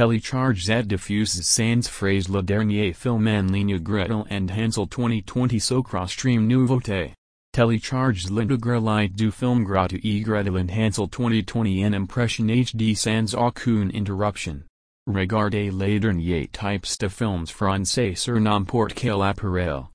Telecharge Z diffuses sans phrase le dernier film en ligne Gretel and Hansel 2020 Sokrostream nouveauté. Telecharge l'intégralité du film gratuit Gretel and Hansel 2020 en impression HD sans aucune interruption. Regardez les derniers types de films français sur n'importe quel appareil.